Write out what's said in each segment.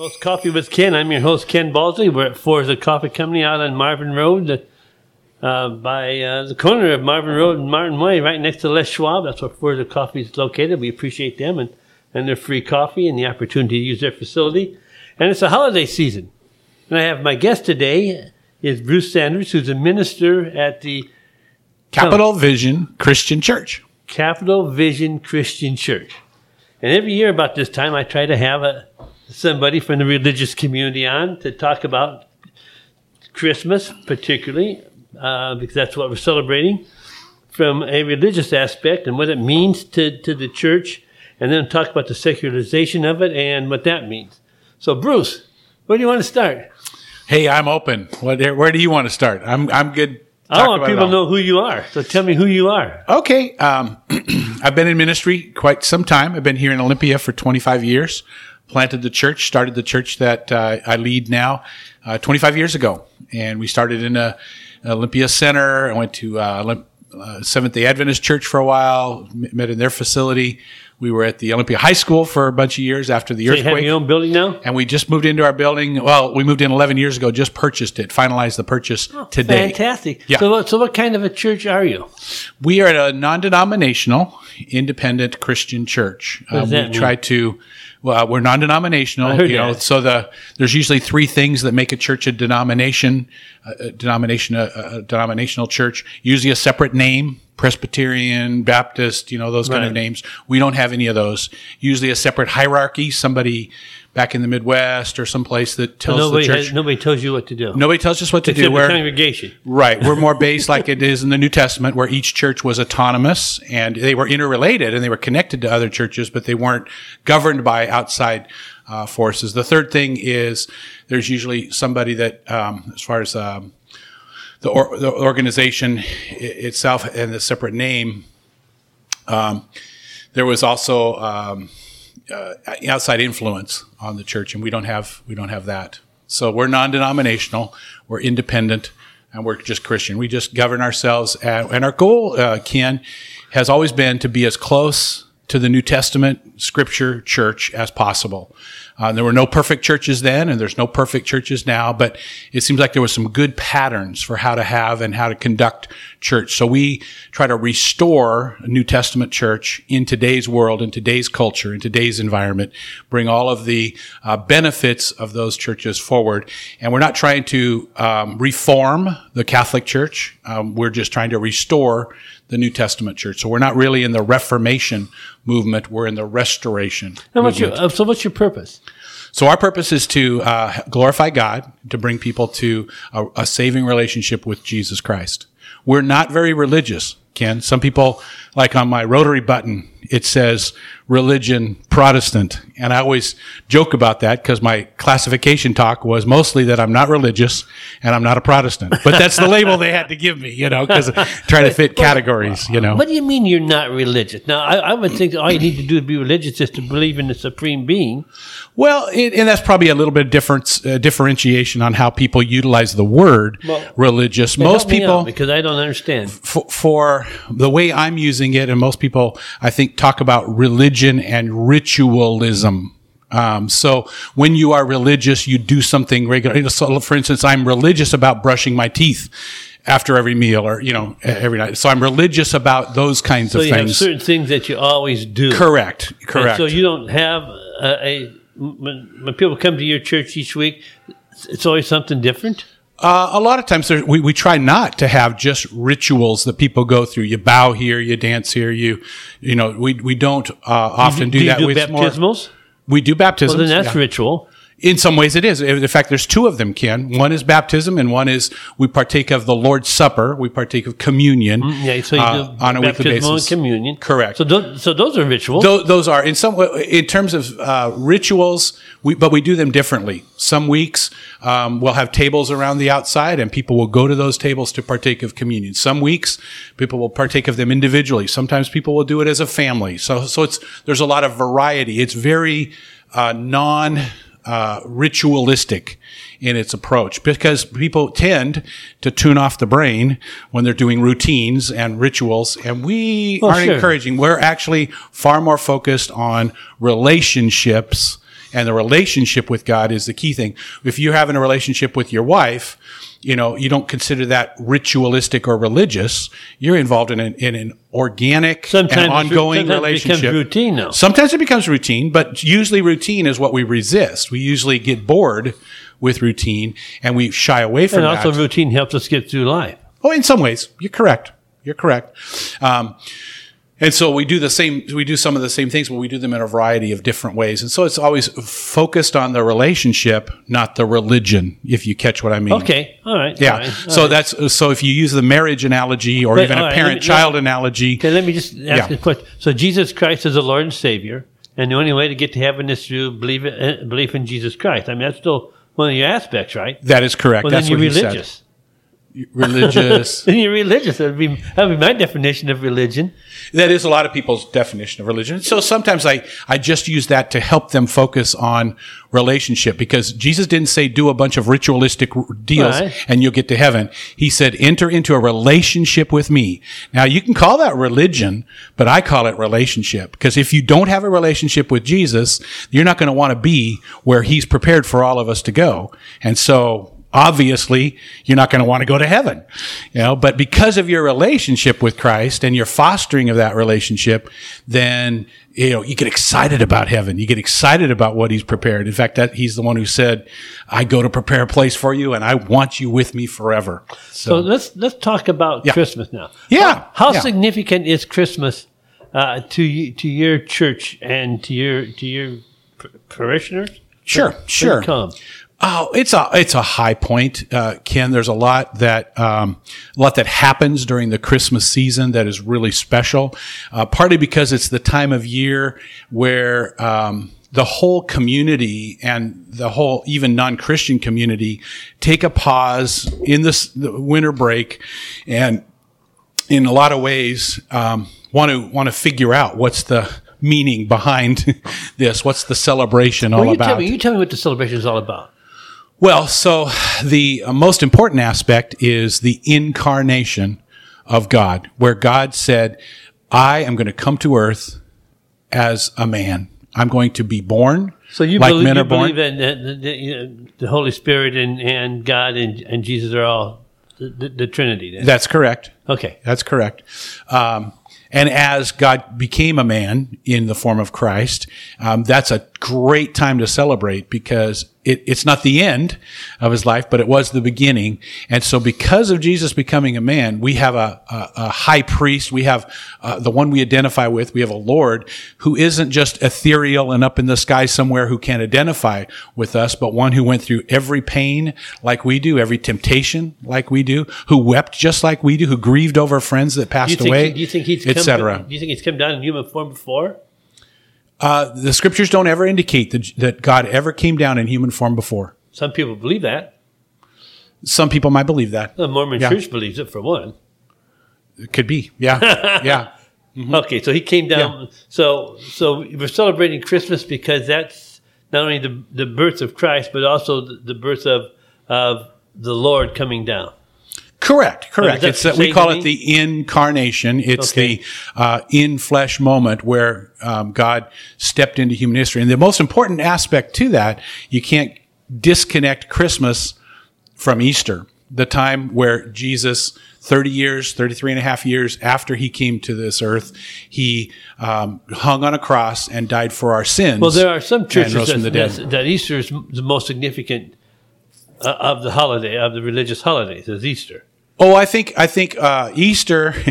Well, it's Coffee with Ken. I'm your host, Ken Balsley. We're at Forza Coffee Company out on Marvin Road, uh, by uh, the corner of Marvin Road and Martin Way, right next to Les Schwab. That's where Forza Coffee is located. We appreciate them and, and their free coffee and the opportunity to use their facility. And it's a holiday season. And I have my guest today is Bruce Sanders, who's a minister at the Capital Vision Christian Church. Capital Vision Christian Church. And every year about this time, I try to have a, somebody from the religious community on to talk about Christmas, particularly, uh, because that's what we're celebrating from a religious aspect and what it means to, to the church, and then talk about the secularization of it and what that means. So, Bruce, where do you want to start? Hey, I'm open. Where do you want to start? I'm, I'm good. I want people to know who you are. So tell me who you are. Okay. Um, I've been in ministry quite some time. I've been here in Olympia for 25 years. Planted the church, started the church that uh, I lead now uh, 25 years ago. And we started in a Olympia Center. I went to uh, uh, Seventh day Adventist Church for a while, met in their facility. We were at the Olympia High School for a bunch of years after the so earthquake. You have your own building now? And we just moved into our building. Well, we moved in 11 years ago, just purchased it, finalized the purchase oh, today. Fantastic. Yeah. So, what, so what kind of a church are you? We are a non denominational, independent Christian church. That we mean? try to well, uh, we're non-denominational. Oh, you know, so the there's usually three things that make a church a denomination, uh, a denomination, a, a denominational church. Usually a separate name, Presbyterian, Baptist, you know, those kind Right. of names. We don't have any of those. Usually a separate hierarchy. Somebody back in the Midwest or someplace that tells nobody, the church. has, nobody tells you what to do. Nobody tells us what to Except do. We're, congregation. Right. We're more based like it is in the New Testament, where each church was autonomous and they were interrelated and they were connected to other churches, but they weren't governed by outside uh, forces. The third thing is there's usually somebody that, um, as far as um, the, or, the organization i- itself and the separate name, um, there was also um, uh, outside influence on the church, and we don't have we don't have that. So we're non-denominational, we're independent, and we're just Christian. We just govern ourselves, and, and our goal, uh, Ken, has always been to be as close to the New Testament Scripture church as possible. Uh, there were no perfect churches then, and there's no perfect churches now, but it seems like there was some good patterns for how to have and how to conduct church. So we try to restore a New Testament church in today's world, in today's culture, in today's environment, bring all of the uh, benefits of those churches forward. And we're not trying to um, reform the Catholic Church. Um, we're just trying to restore the New Testament church. So we're not really in the Reformation movement. We're in the restoration. Your, movement. so what's your purpose? So our purpose is to uh, glorify God, to bring people to a, a saving relationship with Jesus Christ. We're not very religious, Ken. Some people, like on my rotary button, it says religion Protestant. And I always joke about that because my classification talk was mostly that I'm not religious and I'm not a Protestant. But that's the label they had to give me, you know, because trying to fit categories, you know. What do you mean you're not religious? Now, I, I would think all you need to do to be religious is to believe in the supreme being. Well, it, and that's probably a little bit of difference, uh, differentiation on how people utilize the word Well, religious. Most people, because I don't understand. for, for the way I'm using it, and most people, I think, talk about religion and ritualism. Um, so when you are religious, you do something regular. So for instance, I'm religious about brushing my teeth after every meal or, you know, every night. So I'm religious about those kinds So of things. certain things that you always do. correct. And Correct. so you don't have a, a when, when people come to your church each week, it's always something different. Uh, a lot of times there, we, we try not to have just rituals that people go through. You bow here, you dance here, you, you know, we, we don't, uh, often do, you that. do more- baptismals? we do baptisms. well, then that's yeah. ritual. In some ways it is. In fact, there's two of them, Ken. One is baptism and one is we partake of the Lord's Supper. We partake of communion. Mm, Yeah, so you uh, on a weekly basis. and communion. Correct. So those, so those are rituals. Tho- those are in some way, in terms of uh, rituals, we, but we do them differently. Some weeks um, we'll have tables around the outside, and people will go to those tables to partake of communion. Some weeks people will partake of them individually. Sometimes people will do it as a family. So, so it's there's a lot of variety. It's very uh, non uh, ritualistic in its approach because people tend to tune off the brain when they're doing routines and rituals, and we Well, aren't sure. encouraging. We're actually far more focused on relationships and the relationship with God is the key thing. If you're having a relationship with your wife, you know, you don't consider that ritualistic or religious. You're involved in an, in an organic Sometimes and ongoing sometimes it becomes relationship. routine, though. Sometimes it becomes routine, but usually routine is what we resist. We usually get bored with routine and we shy away from And that. also, routine helps us get through life. Oh, in some ways, you're correct. You're correct. Um, and so we do the same. We do some of the same things, but we do them in a variety of different ways. And so it's always focused on the relationship, not the religion. If you catch what I mean. Okay, all right. Yeah. all right, so right. that's so if you use the marriage analogy or But, even a right, parent-child analogy, Okay, let me just ask Yeah. a question. So Jesus Christ is the Lord and Savior, and the only way to get to heaven is through believe uh, belief in Jesus Christ. I mean, that's still one of your aspects, right? that is correct. Well, That's then you're what he religious. Religious. You're religious. That'd be that would be my definition of religion. That is a lot of people's definition of religion. So sometimes I, I just use that to help them focus on relationship because Jesus didn't say do a bunch of ritualistic deals Right. and you'll get to heaven. He said enter into a relationship with me. Now you can call that religion, but I call it relationship because if you don't have a relationship with Jesus, you're not going to want to be where he's prepared for all of us to go. And so obviously you're not going to want to go to heaven you know but because of your relationship with christ and your fostering of that relationship then you know you get excited about heaven you get excited about what he's prepared in fact that he's the one who said i go to prepare a place for you and i want you with me forever So let's let's talk about Yeah. Christmas now. Yeah, How yeah. significant is Christmas uh, to you, to your church and to your to your parishioners? Sure, sure. Come. Oh, it's a it's a high point, uh, Ken. There's a lot that um, a lot that happens during the Christmas season that is really special. Uh, partly because it's the time of year where um, the whole community and the whole even non-Christian community take a pause in this the winter break, and in a lot of ways um, want to want to figure out what's the meaning behind this. What's the celebration all Well, you about? tell me. You tell me what the celebration is all about. Well, so the uh, most important aspect is the incarnation of God, where God said, I am going to come to earth as a man. I'm going to be born So you like believe, men you are born. believe that the, the, the, the Holy Spirit and, and God and, and Jesus are all the, the, the Trinity. Then. That's correct. okay. That's correct. Um, and as God became a man in the form of Christ, um, that's a great time to celebrate because it, it's not the end of his life, but it was the beginning. And so, because of Jesus becoming a man, we have a, a, a high priest. We have uh, the one we identify with. We have a Lord who isn't just ethereal and up in the sky somewhere who can't identify with us, but one who went through every pain like we do, every temptation like we do, who wept just like we do, who grieved over friends that passed think, away, do you think he's come, etc. Do you think he's come down in human form before? Uh, the scriptures don't ever indicate that, that God ever came down in human form before. Some people believe that. Some people might believe that. The Mormon Yeah. Church believes it for one. It could be. Yeah. yeah. Mm-hmm. Okay, so he came down. So so we're celebrating Christmas because that's not only the the birth of Christ, but also the, the birth of of the Lord coming down. Correct, correct. that It's uh, we call it the incarnation. It's Okay. the uh, in flesh moment where um, God stepped into human history. And the most important aspect to that, you can't disconnect Christmas from Easter, the time where Jesus, 30 years, 33 and a half years after he came to this earth, he um, hung on a cross and died for our sins. Well, there are some churches that, from the dead. that, that Easter is the most significant uh, of the holiday of the religious holidays is Easter. Oh, I think I think uh, Easter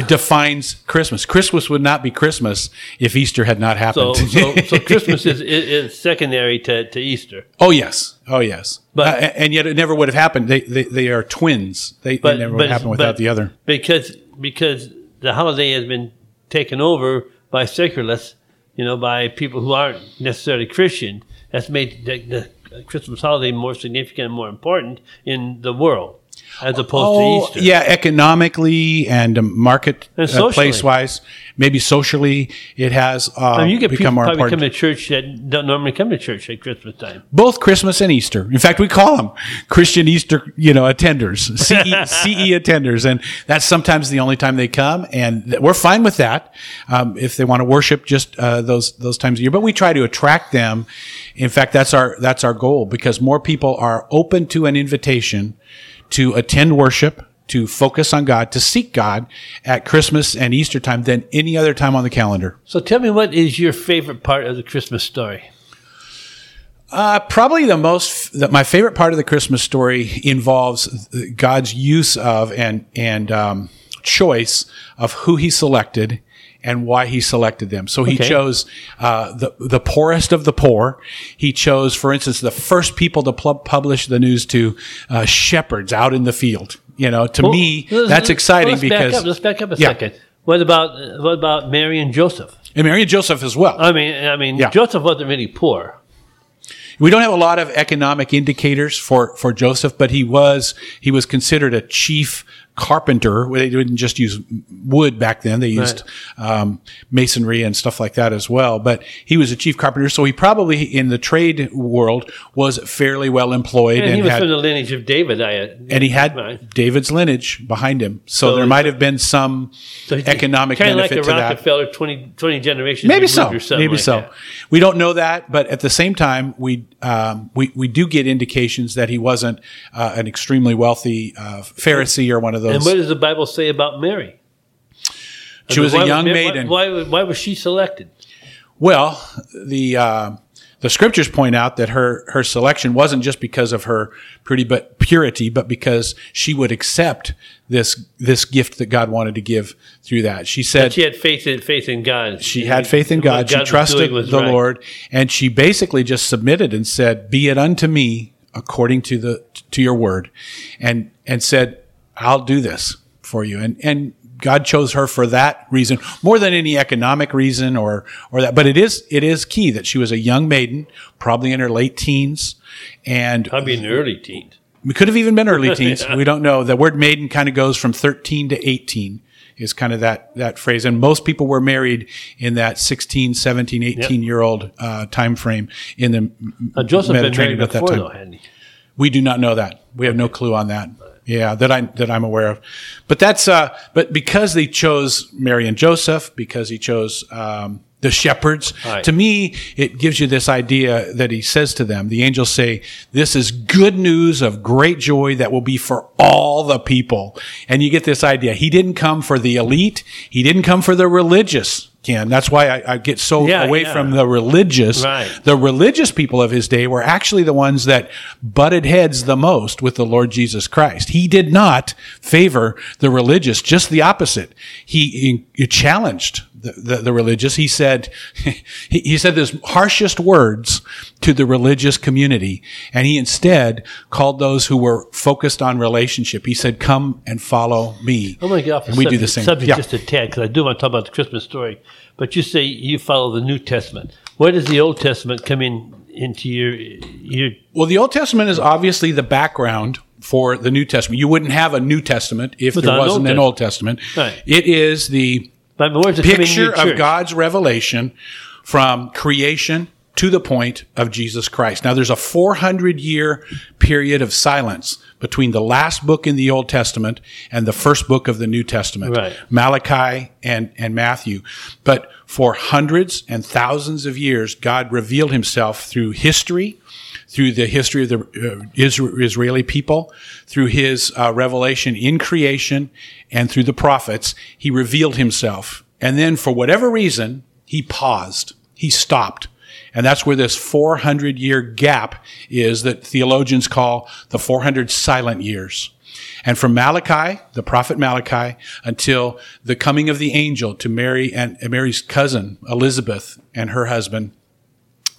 it defines Christmas. Christmas would not be Christmas if Easter had not happened. so, so Christmas is, is, is secondary to, to Easter. oh yes, oh yes. But- Uh, and yet it never would have happened. They they, they are twins. They, But they never but would happen without the other. because because the holiday has been taken over by secularists, you know, by people who aren't necessarily Christian. That's made the, the Christmas holiday more significant and more important in the world. As opposed Oh, to Easter. yeah, economically and market And uh, place wise, maybe socially, it has uh, I mean, you get people become more probably important. come to church that don't normally come to church at Christmas time. Both Christmas and Easter. In fact, we call them Christian Easter, you know, attenders, CE, CE attenders, and that's sometimes the only time they come, and we're fine with that um, if they want to worship just uh, those those times a year. But we try to attract them. In fact, that's our that's our goal because more people are open to an invitation to attend worship. To focus on God, to seek God at Christmas and Easter time than any other time on the calendar. So tell me, what is your favorite part of the Christmas story? Uh, probably the most that my favorite part of the Christmas story involves God's use of and and um, choice of who He selected and why He selected them. So He Okay. chose uh, the the poorest of the poor. He chose, for instance, the first people to pl- publish the news to uh, shepherds out in the field. You know, to me, Well, let's- that's exciting let's because back up. let's back up a Yeah. second. What about uh, what about Mary and Joseph? and Mary and Joseph as well. I mean, I mean, Yeah. Joseph wasn't really poor. We don't have a lot of economic indicators for, for Joseph, but he was he was considered a chief carpenter. They didn't just use wood back then; they used um, masonry and stuff like that as well. But he was a chief carpenter, so he probably in the trade world was fairly well employed And, and, he was had from the lineage of David. I, and he had Right. David's lineage behind him. So, So there might have been some So economic kinda benefit like to a that. Rockefeller 20, 20 generations. Maybe so. Maybe like so. that. We don't know that, but at the same time, we um, we we do get indications that he wasn't uh, an extremely wealthy uh, Pharisee or one of And what does the Bible say about Mary? She was a young why- maiden. Why, why, why was she selected? Well, the uh, the scriptures point out that her her selection wasn't just because of her pretty but purity, but because she would accept this this gift that God wanted to give through that. She said She had faith in faith in God. She had faith in What God. She trusted was the right. Lord, and she basically just submitted and said, "Be it unto me according to the to your word," and and said, "I'll do this for you." And and God chose her for that reason more than any economic reason or or that. But it is it is key that she was a young maiden, probably in her late teens, and Probably in early teens. we could have even been early teens. We don't know. The word maiden kind of goes from 13 to 18 is kind of that, that phrase. And most people were married in that 16, 17, 18 year old uh, time frame in the Now, Joseph Mediterranean at that time. though. We do not know that. We have no clue on that. Yeah, that I that I'm aware of. But that's uh but because they chose Mary and Joseph, because he chose um the shepherds. Right. To me, it gives you this idea that he says to them, the angels say, This is good news of great joy that will be for all the people. And you get this idea. He didn't come for the elite. He didn't come for the religious. That's why I, I get so Yeah, away yeah. from the religious. Right. The religious people of his day were actually the ones that butted heads the most with the Lord Jesus Christ. He did not favor the religious, just the opposite. He, he, he challenged the, the, the religious. He said, he, he said the harshest words to the religious community. And he instead called those who were focused on relationship. He said, come and follow me. Oh I'm going to get off the And we subject, do the same. subject Yeah. just a tad because I do want to talk about the Christmas story. But you say you follow the New Testament. Where does the Old Testament come in into your your? Well, the Old Testament is obviously the background for the New Testament. You wouldn't have a New Testament if there wasn't Old an Old Testament. Right. It is the But where's it come picture of God's revelation from creation to the point of Jesus Christ. Now, there's a 400 year period of silence between the last book in the Old Testament and the first book of the New Testament, Right. Malachi and, and Matthew. But for hundreds and thousands of years, God revealed himself through history, through the history of the uh, Isra- Israeli people, through his uh, revelation in creation, and through the prophets. He revealed himself. And then, for whatever reason, he paused. He stopped. And that's where this 400 year gap is that theologians call the 400 silent years. And from Malachi, the prophet Malachi, until the coming of the angel to Mary and Mary's cousin Elizabeth and her husband,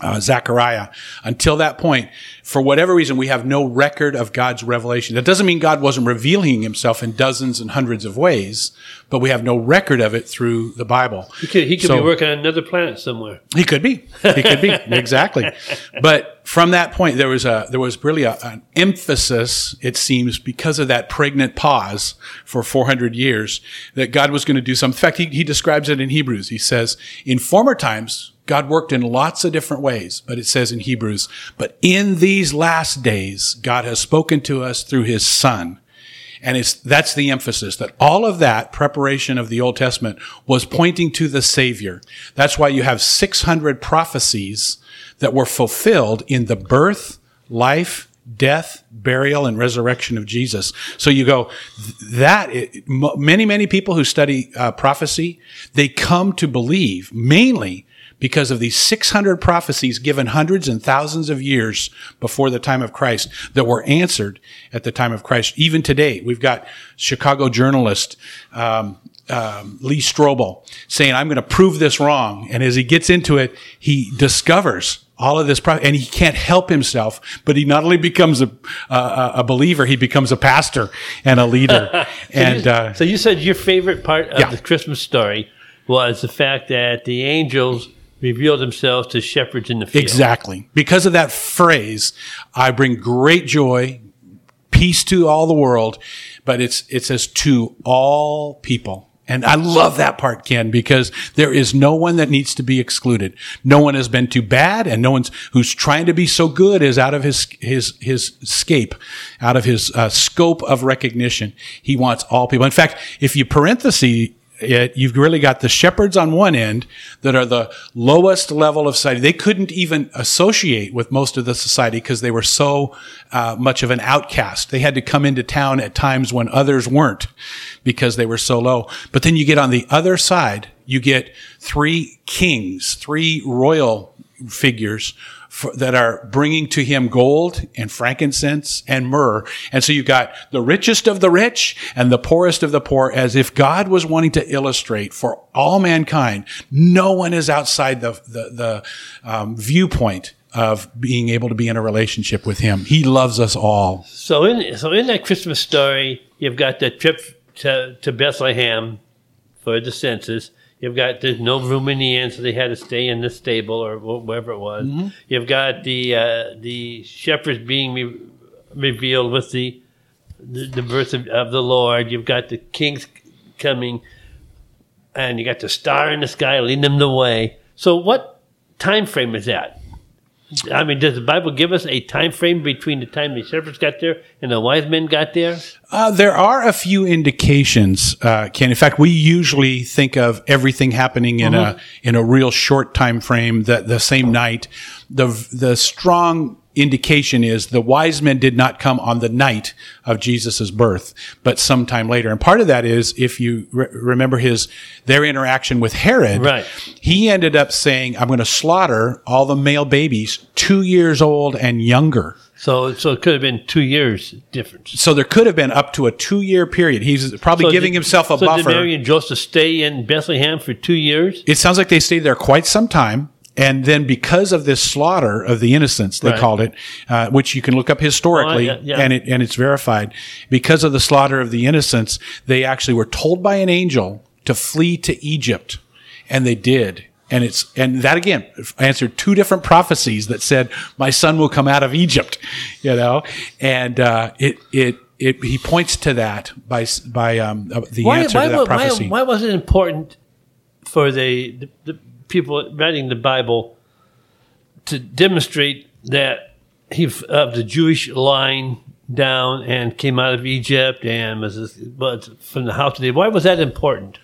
uh, Zechariah. Until that point, for whatever reason, we have no record of God's revelation. That doesn't mean God wasn't revealing himself in dozens and hundreds of ways, but we have no record of it through the Bible. He could, he could So- be working on another planet somewhere. He could be. He could be. exactly. But from that point, there was a there was really a, an emphasis, it seems, because of that pregnant pause for 400 years, that God was going to do something. In fact, he, he describes it in Hebrews. He says, in former times, God worked in lots of different ways, but it says in Hebrews, but in these last days, God has spoken to us through his son. And it's, that's the emphasis that all of that preparation of the Old Testament was pointing to the Savior. That's why you have 600 prophecies that were fulfilled in the birth, life, death, burial, and resurrection of Jesus. So you go, that, many, many people who study uh, prophecy, they come to believe mainly because of these 600 prophecies given hundreds and thousands of years before the time of Christ that were answered at the time of Christ. Even today, we've got Chicago journalist um, um, Lee Strobel saying, "I'm going to prove this wrong," and as he gets into it, he discovers all of this, pro- and he can't help himself. But he not only becomes a a, a believer, he becomes a pastor and a leader. and you, uh, so you said your favorite part of Yeah. the Christmas story was the fact that the angels revealed themselves to shepherds in the field. Exactly. Because of that phrase, I bring great joy, peace to all the world, but it's, it says to all people. And I love that part, Ken, because there is no one that needs to be excluded. No one has been too bad and no one's who's trying to be so good is out of his, his, his scape, out of his uh, scope of recognition. He wants all people. In fact, if you parenthesis it, you've really got the shepherds on one end that are the lowest level of society. They couldn't even associate with most of the society because they were so uh, much of an outcast. They had to come into town at times when others weren't because they were so low. But then you get on the other side, you get three kings, three royal figures for, that are bringing to him gold and frankincense and myrrh. And so you've got the richest of the rich and the poorest of the poor, as if God was wanting to illustrate for all mankind, no one is outside the, the, the um, viewpoint of being able to be in a relationship with him. He loves us all. So in so in that Christmas story, you've got the trip to, to Bethlehem for the census. You've got there's no room in the inn, so they had to stay in the stable or wh- wherever it was. Mm-hmm. You've got the uh, the shepherds being re- revealed with the the, the birth of, of the Lord. You've got the kings coming, and you got the star in the sky leading them the way. So what time frame is that? I mean, does the Bible give us a time frame between the time the shepherds got there and the wise men got there? Uh, there are a few indications, uh, Ken. In fact, we usually think of everything happening in a in a real short time frame, that the same night. The the strong indication is the wise men did not come on the night of Jesus' birth, but sometime later. And part of that is if you re- remember his their interaction with Herod, Right. he ended up saying, "I'm going to slaughter all the male babies two years old and younger." So, so it could have been two years difference. So there could have been up to a two year period. He's probably So giving did- himself a so buffer. did Mary and Joseph stay in Bethlehem for two years? it sounds like they stayed there quite some time. And then because of this slaughter of the innocents, they Right. called it, uh, which you can look up historically Oh, yeah, yeah. and it, and it's verified. Because of the slaughter of the innocents, they actually were told by an angel to flee to Egypt. And they did. And it's, and that again answered two different prophecies that said, my son will come out of Egypt, you know, and, uh, it, it, it, he points to that by, by, um, the answer to that wa- why, prophecy. why was it important for the, the, the people writing the Bible to demonstrate that he of the Jewish line down and came out of Egypt and was, was from the house of David? Why was that important?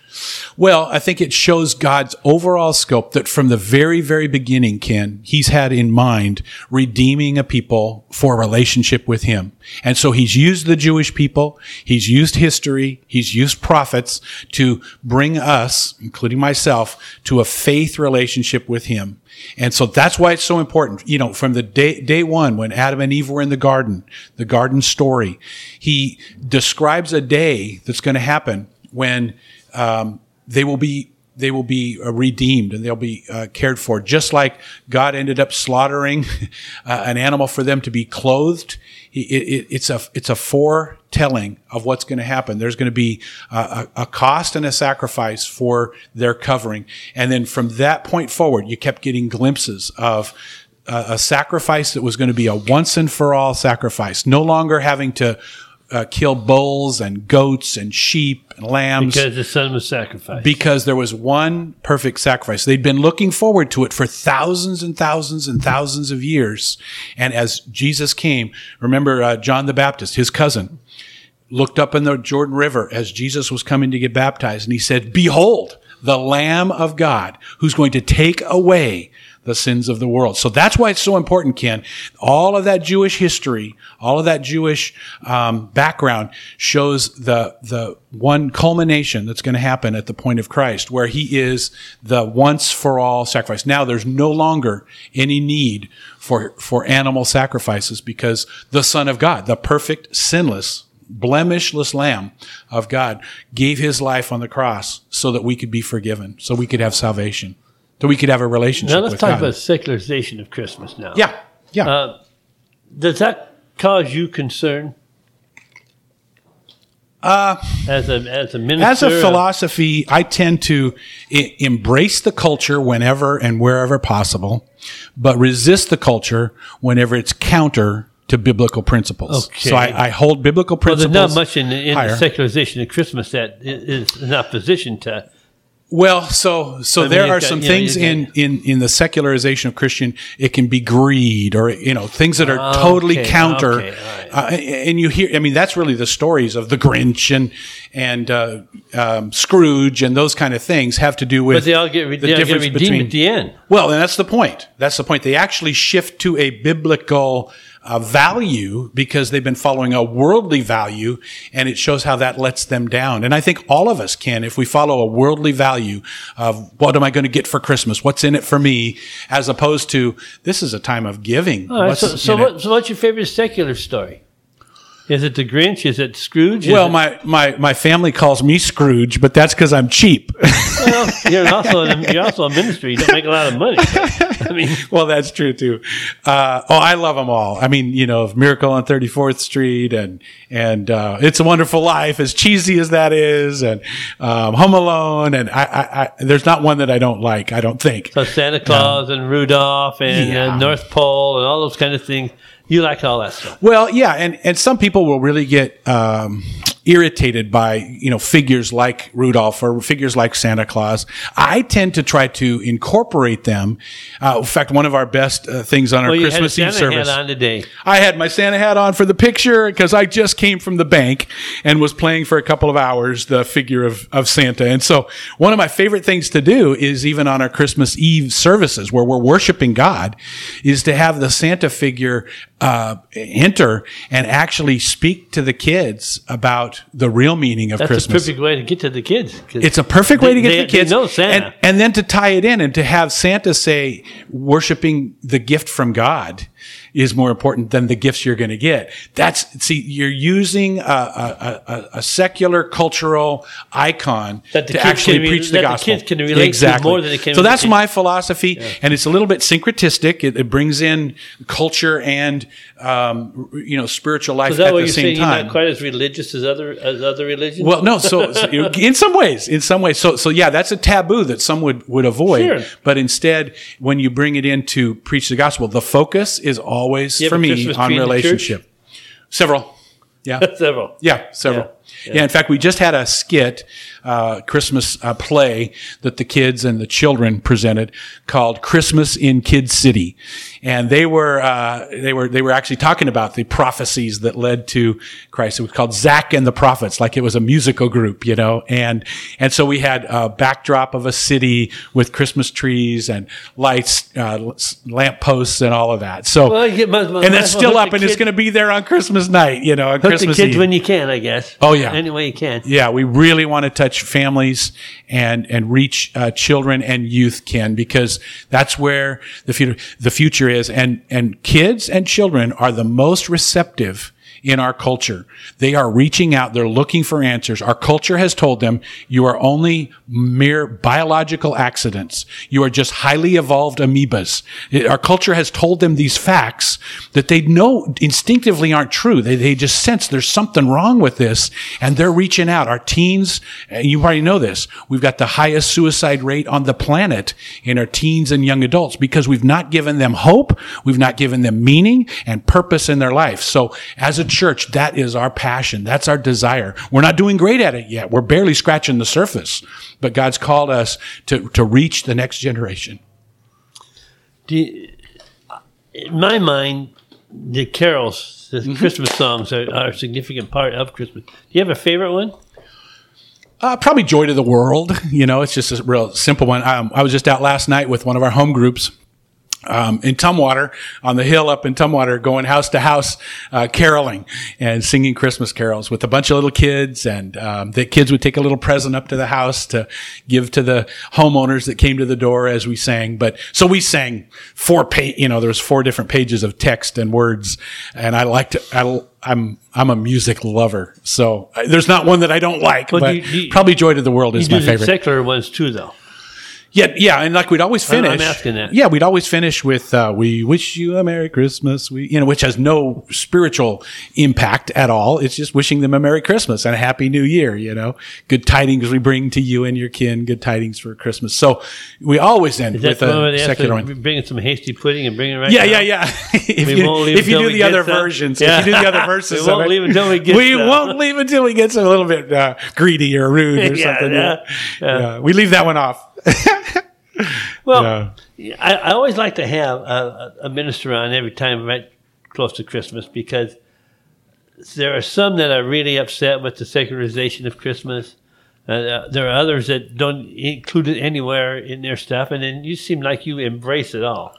Well, I think it shows God's overall scope that from the very, very beginning, Ken, he's had in mind redeeming a people for a relationship with him. And so he's used the Jewish people. He's used history. He's used prophets to bring us, including myself, to a faith relationship with him. And so that's why it's so important. You know, from the day, day one, when Adam and Eve were in the garden, the garden story, he describes a day that's going to happen when um, they will be they will be uh, redeemed and they'll be uh, cared for. Just like God ended up slaughtering uh, an animal for them to be clothed, it, it, it's a it's a foretelling of what's going to happen. There's going to be a, a, cost and a sacrifice for their covering, and then from that point forward, you kept getting glimpses of a, a sacrifice that was going to be a once and for all sacrifice, no longer having to uh, kill bulls and goats and sheep and lambs because the son was sacrificed. because there was one perfect sacrifice. They'd been looking forward to it for thousands and thousands and thousands of years. And as Jesus came, remember uh, John the Baptist, his cousin, looked up in the Jordan River as Jesus was coming to get baptized, and he said, "Behold, the Lamb of God, who's going to take away the sins of the world. So that's why it's so important, Ken. All of that Jewish history, all of that Jewish um, background shows the the one culmination that's going to happen at the point of Christ, where He is the once for all sacrifice. Now there's no longer any need for for animal sacrifices because the Son of God, the perfect, sinless blemishless lamb of God gave his life on the cross so that we could be forgiven, so we could have salvation so we could have a relationship. Now let's with talk God. about secularization of Christmas now. Yeah, yeah. Uh, does that cause you concern? Uh, as a as a minister, As a philosophy, I tend to I- embrace the culture whenever and wherever possible, but resist the culture whenever it's counter to biblical principles. Okay. So I, I hold biblical well, there's principles. not much in, the, in the secularization of Christmas that is in opposition to. Well, so so I mean, there are got- some you know, things in, got- in in the secularization of Christian. It can be greed or you know things that are totally okay, counter. okay, right. uh, and you hear, I mean, that's really the stories of the Grinch and and uh, um, Scrooge and those kind of things have to do with. But they all get, the they all get difference redeemed between- at the end. well, and that's the point. That's the point. They actually shift to a biblical uh, value because they've been following a worldly value, and it shows how that lets them down. And I think all of us can, if we follow a worldly value of what am I going to get for Christmas? What's in it for me? As opposed to this is a time of giving. Right, so, so, what, so what's your favorite secular story? Is it the Grinch? Is it Scrooge? Is Well, my, my, my family calls me Scrooge, but that's because I'm cheap. well, you're also a, you're also a ministry. You don't make a lot of money. I mean, well, that's true too. Uh, oh, I love them all. I mean, you know, Miracle on 34th Street and, and, uh, It's a Wonderful Life, as cheesy as that is, and, um, Home Alone. And I, I, I, there's not one that I don't like, I don't think. so Santa Claus and Rudolph and Yeah. uh, North Pole and all those kind of things. You like all that stuff. Well, yeah, and, and some people will really get um, irritated by you know figures like Rudolph or figures like Santa Claus. I tend to try to incorporate them. Uh, in fact, one of our best uh, things on our Well, you Christmas Eve Santa service. hat on today. I had my Santa hat on for the picture because I just came from the bank and was playing for a couple of hours the figure of, of Santa. And so one of my favorite things to do is even on our Christmas Eve services where we're worshiping God is to have the Santa figure uh, enter and actually speak to the kids about the real meaning of That's Christmas. a perfect way to get to the kids. It's a perfect way to get they- to the kids. They know Santa. And, and then to tie it in and to have Santa say, worshiping the gift from God is more important than the gifts you're going to get. That's, see, you're using a, a, a, a secular cultural icon That to actually re- preach the that the gospel. kids can relate to exactly. more than they can So that's my philosophy. And it's a little bit syncretistic. It, it brings in culture and, um, you know, spiritual life is that at what the you're same saying? You're time. not quite as religious as other as other religions. Well, no. So, so, in some ways, in some ways, so so yeah, that's a taboo that some would would avoid. Sure. But instead, when you bring it in to preach the gospel, the focus is always for me Christmas on relationship. Several. Yeah. several. Yeah, several. Yeah. Yeah. in fact, we just had a skit, uh, Christmas uh, play that the kids and the children presented called "Christmas in Kid City," and they were uh, they were they were actually talking about the prophecies that led to Christ. It was called Zach and the Prophets, like it was a musical group, you know. And and so we had a backdrop of a city with Christmas trees and lights, uh, lamp posts, and all of that. So. Well, might- might and that's still hook up, and it's going to be there on Christmas night, you know, on Hook Christmas the kids Eve. when you can, I guess. Oh, yeah. Any way you can. Yeah, we really want to touch families and and reach uh, children and youth, Ken, because that's where the future the future is, and and kids and children are the most receptive in our culture. They are reaching out. They're looking for answers. Our culture has told them you are only mere biological accidents. You are just highly evolved amoebas. Our culture has told them these facts that they know instinctively aren't true. They, they just sense there's something wrong with this and they're reaching out. Our teens, you probably know this, we've got the highest suicide rate on the planet in our teens and young adults because we've not given them hope. We've not given them meaning and purpose in their life. So as a church, that is our passion. That's our desire. We're not doing great at it yet. We're barely scratching the surface, but God's called us to, to reach the next generation. You, in my mind, the carols, the mm-hmm. Christmas songs are, are, a significant part of Christmas. Do you have a favorite one? Uh, probably Joy to the World. You know, it's just a real simple one. Um, I was just out last night with one of our home groups um, in Tumwater on the hill up in Tumwater, going house to house, uh, caroling and singing Christmas carols with a bunch of little kids. And um, the kids would take a little present up to the house to give to the homeowners that came to the door as we sang. But so we sang four page, you know, there was four different pages of text and words. And I liked it. I, I'm I'm a music lover, so uh, there's not one that I don't like. Well, but you, you, probably "Joy to the World" is my favorite. Secular ones too, though. Yeah, yeah, and like we'd always finish. I'm asking that. Yeah, we'd always finish with uh, "We wish you a Merry Christmas." We, you know, which has no spiritual impact at all. It's just wishing them a Merry Christmas and a Happy New Year. You know, good tidings we bring to you and your kin. Good tidings for Christmas. So we always end with a secular one. Bringing some hasty pudding and bringing it right. Yeah, yeah, yeah. if we you, won't leave if you do the other versions, yeah. if you do the other verses, we won't leave until we get. We won't leave until we get a little bit uh, greedy or rude or yeah, something. Yeah. yeah, we leave that one off. well, yeah. I, I, always like to have a, a, minister on every time right close to Christmas because there are some that are really upset with the secularization of Christmas. Uh, there are others that don't include it anywhere in their stuff, and then you seem like you embrace it all.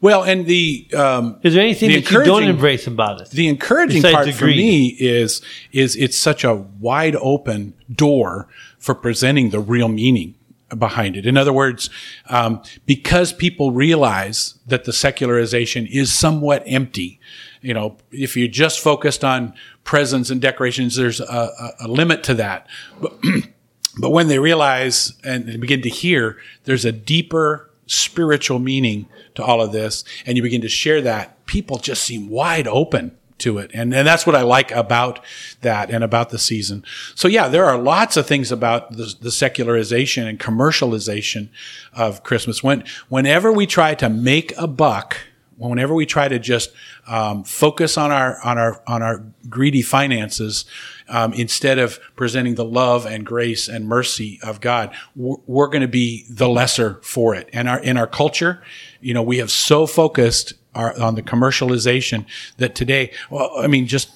Well, and the um, is there anything the that you don't embrace about it? The encouraging part for me is is it's such a wide open door for presenting the real meaning behind it. In other words, um, because people realize that the secularization is somewhat empty, you know, if you're just focused on presents and decorations, there's a, a, limit to that. But, but when they realize and begin to hear, there's a deeper spiritual meaning to all of this, and you begin to share that, people just seem wide open to it. And, and that's what I like about that and about the season. So yeah, there are lots of things about the, the secularization and commercialization of Christmas. When, whenever we try to make a buck, whenever we try to just um, focus on our on our on our greedy finances um, instead of presenting the love and grace and mercy of God, we're, going to be the lesser for it. And our in our culture, you know, we have so focused our, on the commercialization that today, well, I mean, just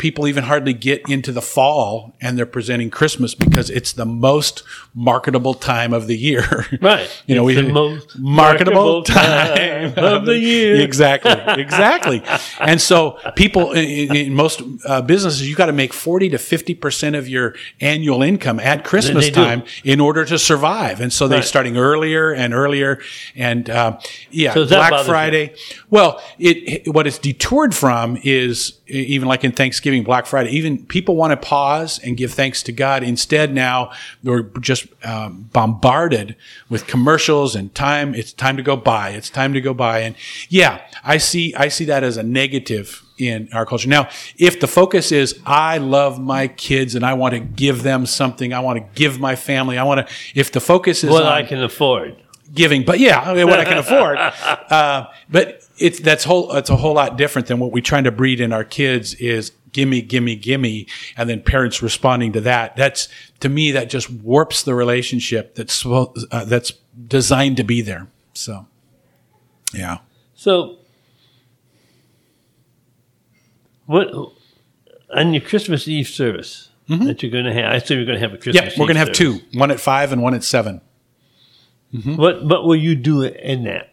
people even hardly get into the fall and they're presenting Christmas because it's the most marketable time of the year. Right. you know, it's we the most marketable, time, of the year. exactly. Exactly. and so people in, in most uh, businesses, you've got to make 40 to 50% of your annual income at Christmas time do. in order to survive. And so they're right. starting earlier and earlier. And, uh, yeah, so Black Friday. You? Well, it, what it's detoured from is even like in Thanksgiving, Black Friday, even people want to pause and give thanks to God. Instead, now we're just um, bombarded with commercials and time. It's time to go buy. It's time to go buy. And yeah, I see, I see that as a negative in our culture. Now, if the focus is, I love my kids and I want to give them something, I want to give my family, I want to, if the focus is what I can afford giving, but yeah, I mean, what I can afford. Uh, but it's that's whole. It's a whole lot different than what we're trying to breed in our kids is gimme, gimme, gimme, and then parents responding to that. That's to me that just warps the relationship that's uh, that's designed to be there. So, yeah. So, what on your Christmas Eve service mm-hmm. that you're going to have? I assume you're going to have a Christmas. Yeah, we're going to have two. One at five and one at 7 mm-hmm. What What will you do in that?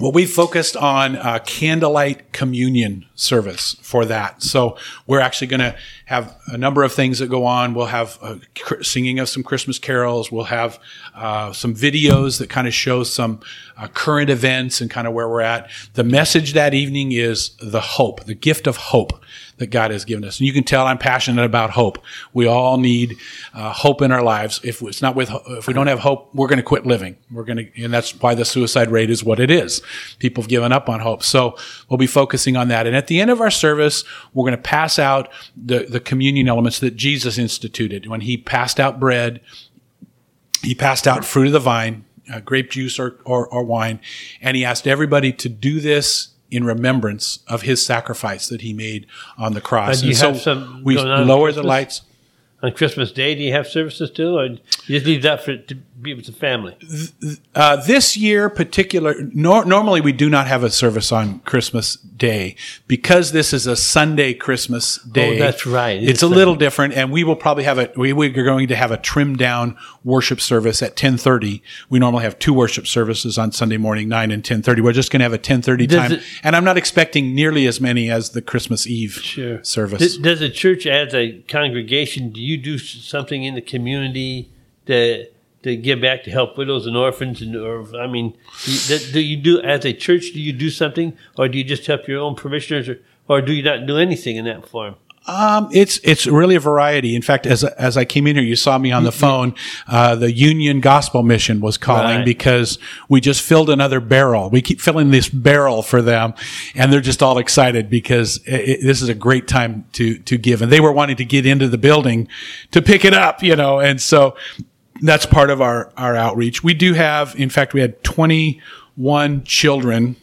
Well, we focused on uh, candlelight communion service for that. So we're actually going to have a number of things that go on. We'll have uh, cr- singing of some Christmas carols. We'll have uh, some videos that kind of show some uh, current events and kind of where we're at. The message that evening is the hope, the gift of hope that God has given us. And you can tell I'm passionate about hope. We all need uh, hope in our lives. If it's not with, if we don't have hope, we're going to quit living. We're going to, and that's why the suicide rate is what it is. People have given up on hope. So we'll be focusing on that. And at the end of our service, we're going to pass out the, the communion elements that Jesus instituted when he passed out bread. He passed out fruit of the vine, uh, grape juice or, or, or wine, and he asked everybody to do this in remembrance of his sacrifice that he made on the cross. And you so have some we lower the lights. On Christmas Day, do you have services too, or you just leave that for to be with the family? Uh, this year, particular, nor, normally we do not have a service on Christmas Day because this is a Sunday Christmas Day. Oh, that's right. It It's is a little Sunday. different, and we will probably have a we, we're going to have a trimmed down worship service at ten thirty. We normally have two worship services on Sunday morning, nine and ten thirty. We're just going to have a ten thirty time, it- and I'm not expecting nearly as many as the Christmas Eve Sure. service. Does, does the church, as a congregation, do you do something in the community to to give back to help widows and orphans, and or I mean, do you, do you do as a church? Do you do something, or do you just help your own parishioners, or, or do you not do anything in that form? Um, it's it's really a variety. In fact, as as I came in here, you saw me on the phone. Uh, the Union Gospel Mission was calling Right. because we just filled another barrel. We keep filling this barrel for them, and they're just all excited because i i this is a great time to to give. And they were wanting to get into the building to pick it up, you know, and so that's part of our our outreach. We do have, in fact, we had twenty one children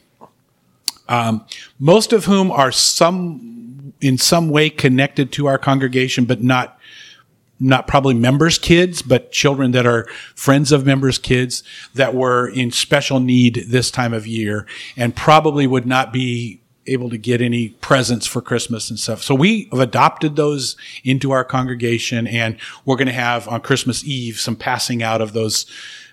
um, most of whom are some in some way connected to our congregation, but not not probably members' kids, but children that are friends of members' kids that were in special need this time of year and probably would not be able to get any presents for Christmas and stuff. So we have adopted those into our congregation and we're going to have on Christmas Eve some passing out of those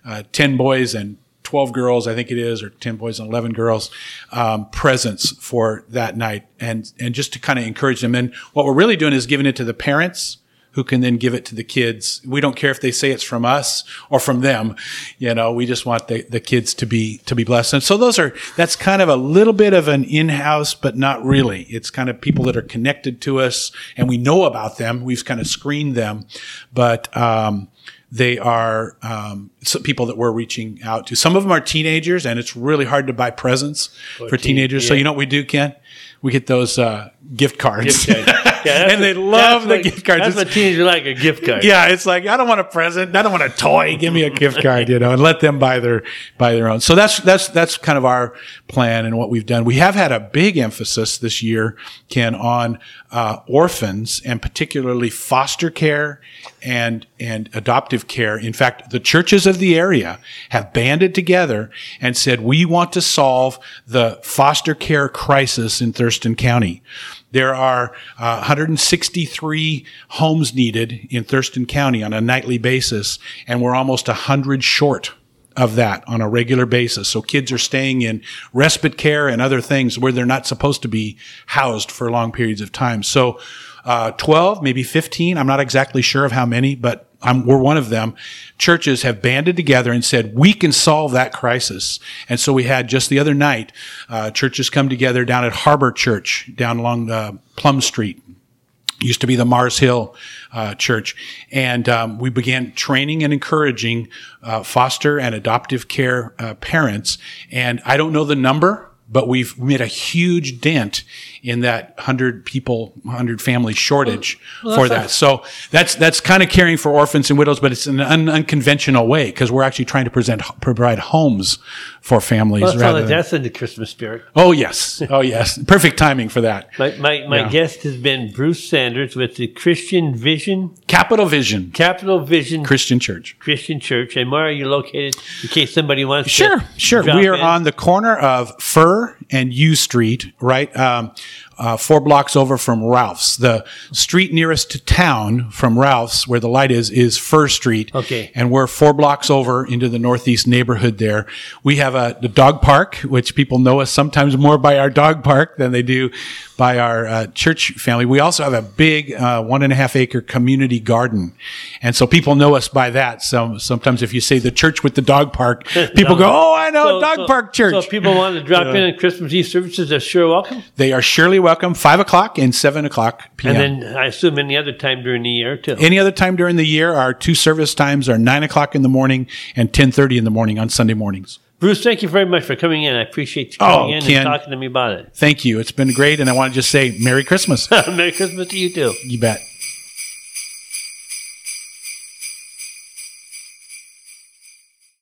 uh, 10 boys and 12 girls, I think it is, or 10 boys and 11 girls, um, presents for that night. And, and just to kind of encourage them. And what we're really doing is giving it to the parents who can then give it to the kids. We don't care if they say it's from us or from them. You know, we just want the, the kids to be, to be blessed. And so those are, that's kind of a little bit of an in-house, but not really. It's kind of people that are connected to us and we know about them. We've kind of screened them, but, um, they are um, people that we're reaching out to. Some of them are teenagers, and it's really hard to buy presents for, teen- teenagers. So you know what we do, Ken? We get those uh, gift cards, Gift card. Yeah, and they love the what- gift cards. That's It's- what teenagers like a gift card. yeah, it's like I don't want a present, I don't want a toy. Give me a gift card, you know, and let them buy their buy their own. So that's that's that's kind of our plan and what we've done. We have had a big emphasis this year, Ken, on uh, orphans and particularly foster care and and adoptive care. In fact, the churches of the area have banded together and said we want to solve the foster care crisis in Thurston County. There are uh, 163 homes needed in Thurston County on a nightly basis, and we're almost 100 short of that on a regular basis. So kids are staying in respite care and other things where they're not supposed to be housed for long periods of time. So uh, 12, maybe 15, I'm not exactly sure of how many, but I'm, we're one of them. Churches have banded together and said, we can solve that crisis. And so we had just the other night, uh, churches come together down at Harbor Church, down along uh, Plum Street, used to be the Mars Hill uh, Church, and um, we began training and encouraging uh, foster and adoptive care uh, parents. And I don't know the number, but we've made a huge dent in that hundred people, hundred family shortage for that. So that's that's kind of caring for orphans and widows, but it's an un- unconventional way because we're actually trying to present provide homes for families. Well, it sounds rather like than- that's in the Christmas spirit. oh yes, oh yes, perfect timing for that. My, my, my Yeah. guest has been Bruce Sanders with the Christian Vision, Capital Vision Capital Vision Christian Church. Christian Church. And where are you located in case somebody wants Sure, to? sure. drop We are in? on the corner of Fir and U Street, right? Um, uh, four blocks over from Ralph's. The street nearest to town from Ralph's, where the light is, is Fir Street. Okay. And we're four blocks over into the northeast neighborhood there. We have a the dog park, which people know us sometimes more by our dog park than they do by our uh, church family. We also have a big uh, one and a half acre community garden, and so people know us by that. So sometimes if you say the church with the dog park, people go, "Oh, I know So- dog so- park church." So if people want to drop in on Christmas Eve services, they're sure welcome. they are surely welcome. Five o'clock and seven o'clock p.m. And then I assume any other time during the year too. Any other time during the year, our two service times are nine o'clock in the morning and ten thirty in the morning on Sunday mornings. Bruce, thank you very much for coming in. I appreciate you Oh, coming in Ken. and talking to me about it. Thank you. It's been great, and I want to just say Merry Christmas. Merry Christmas to you too. you bet.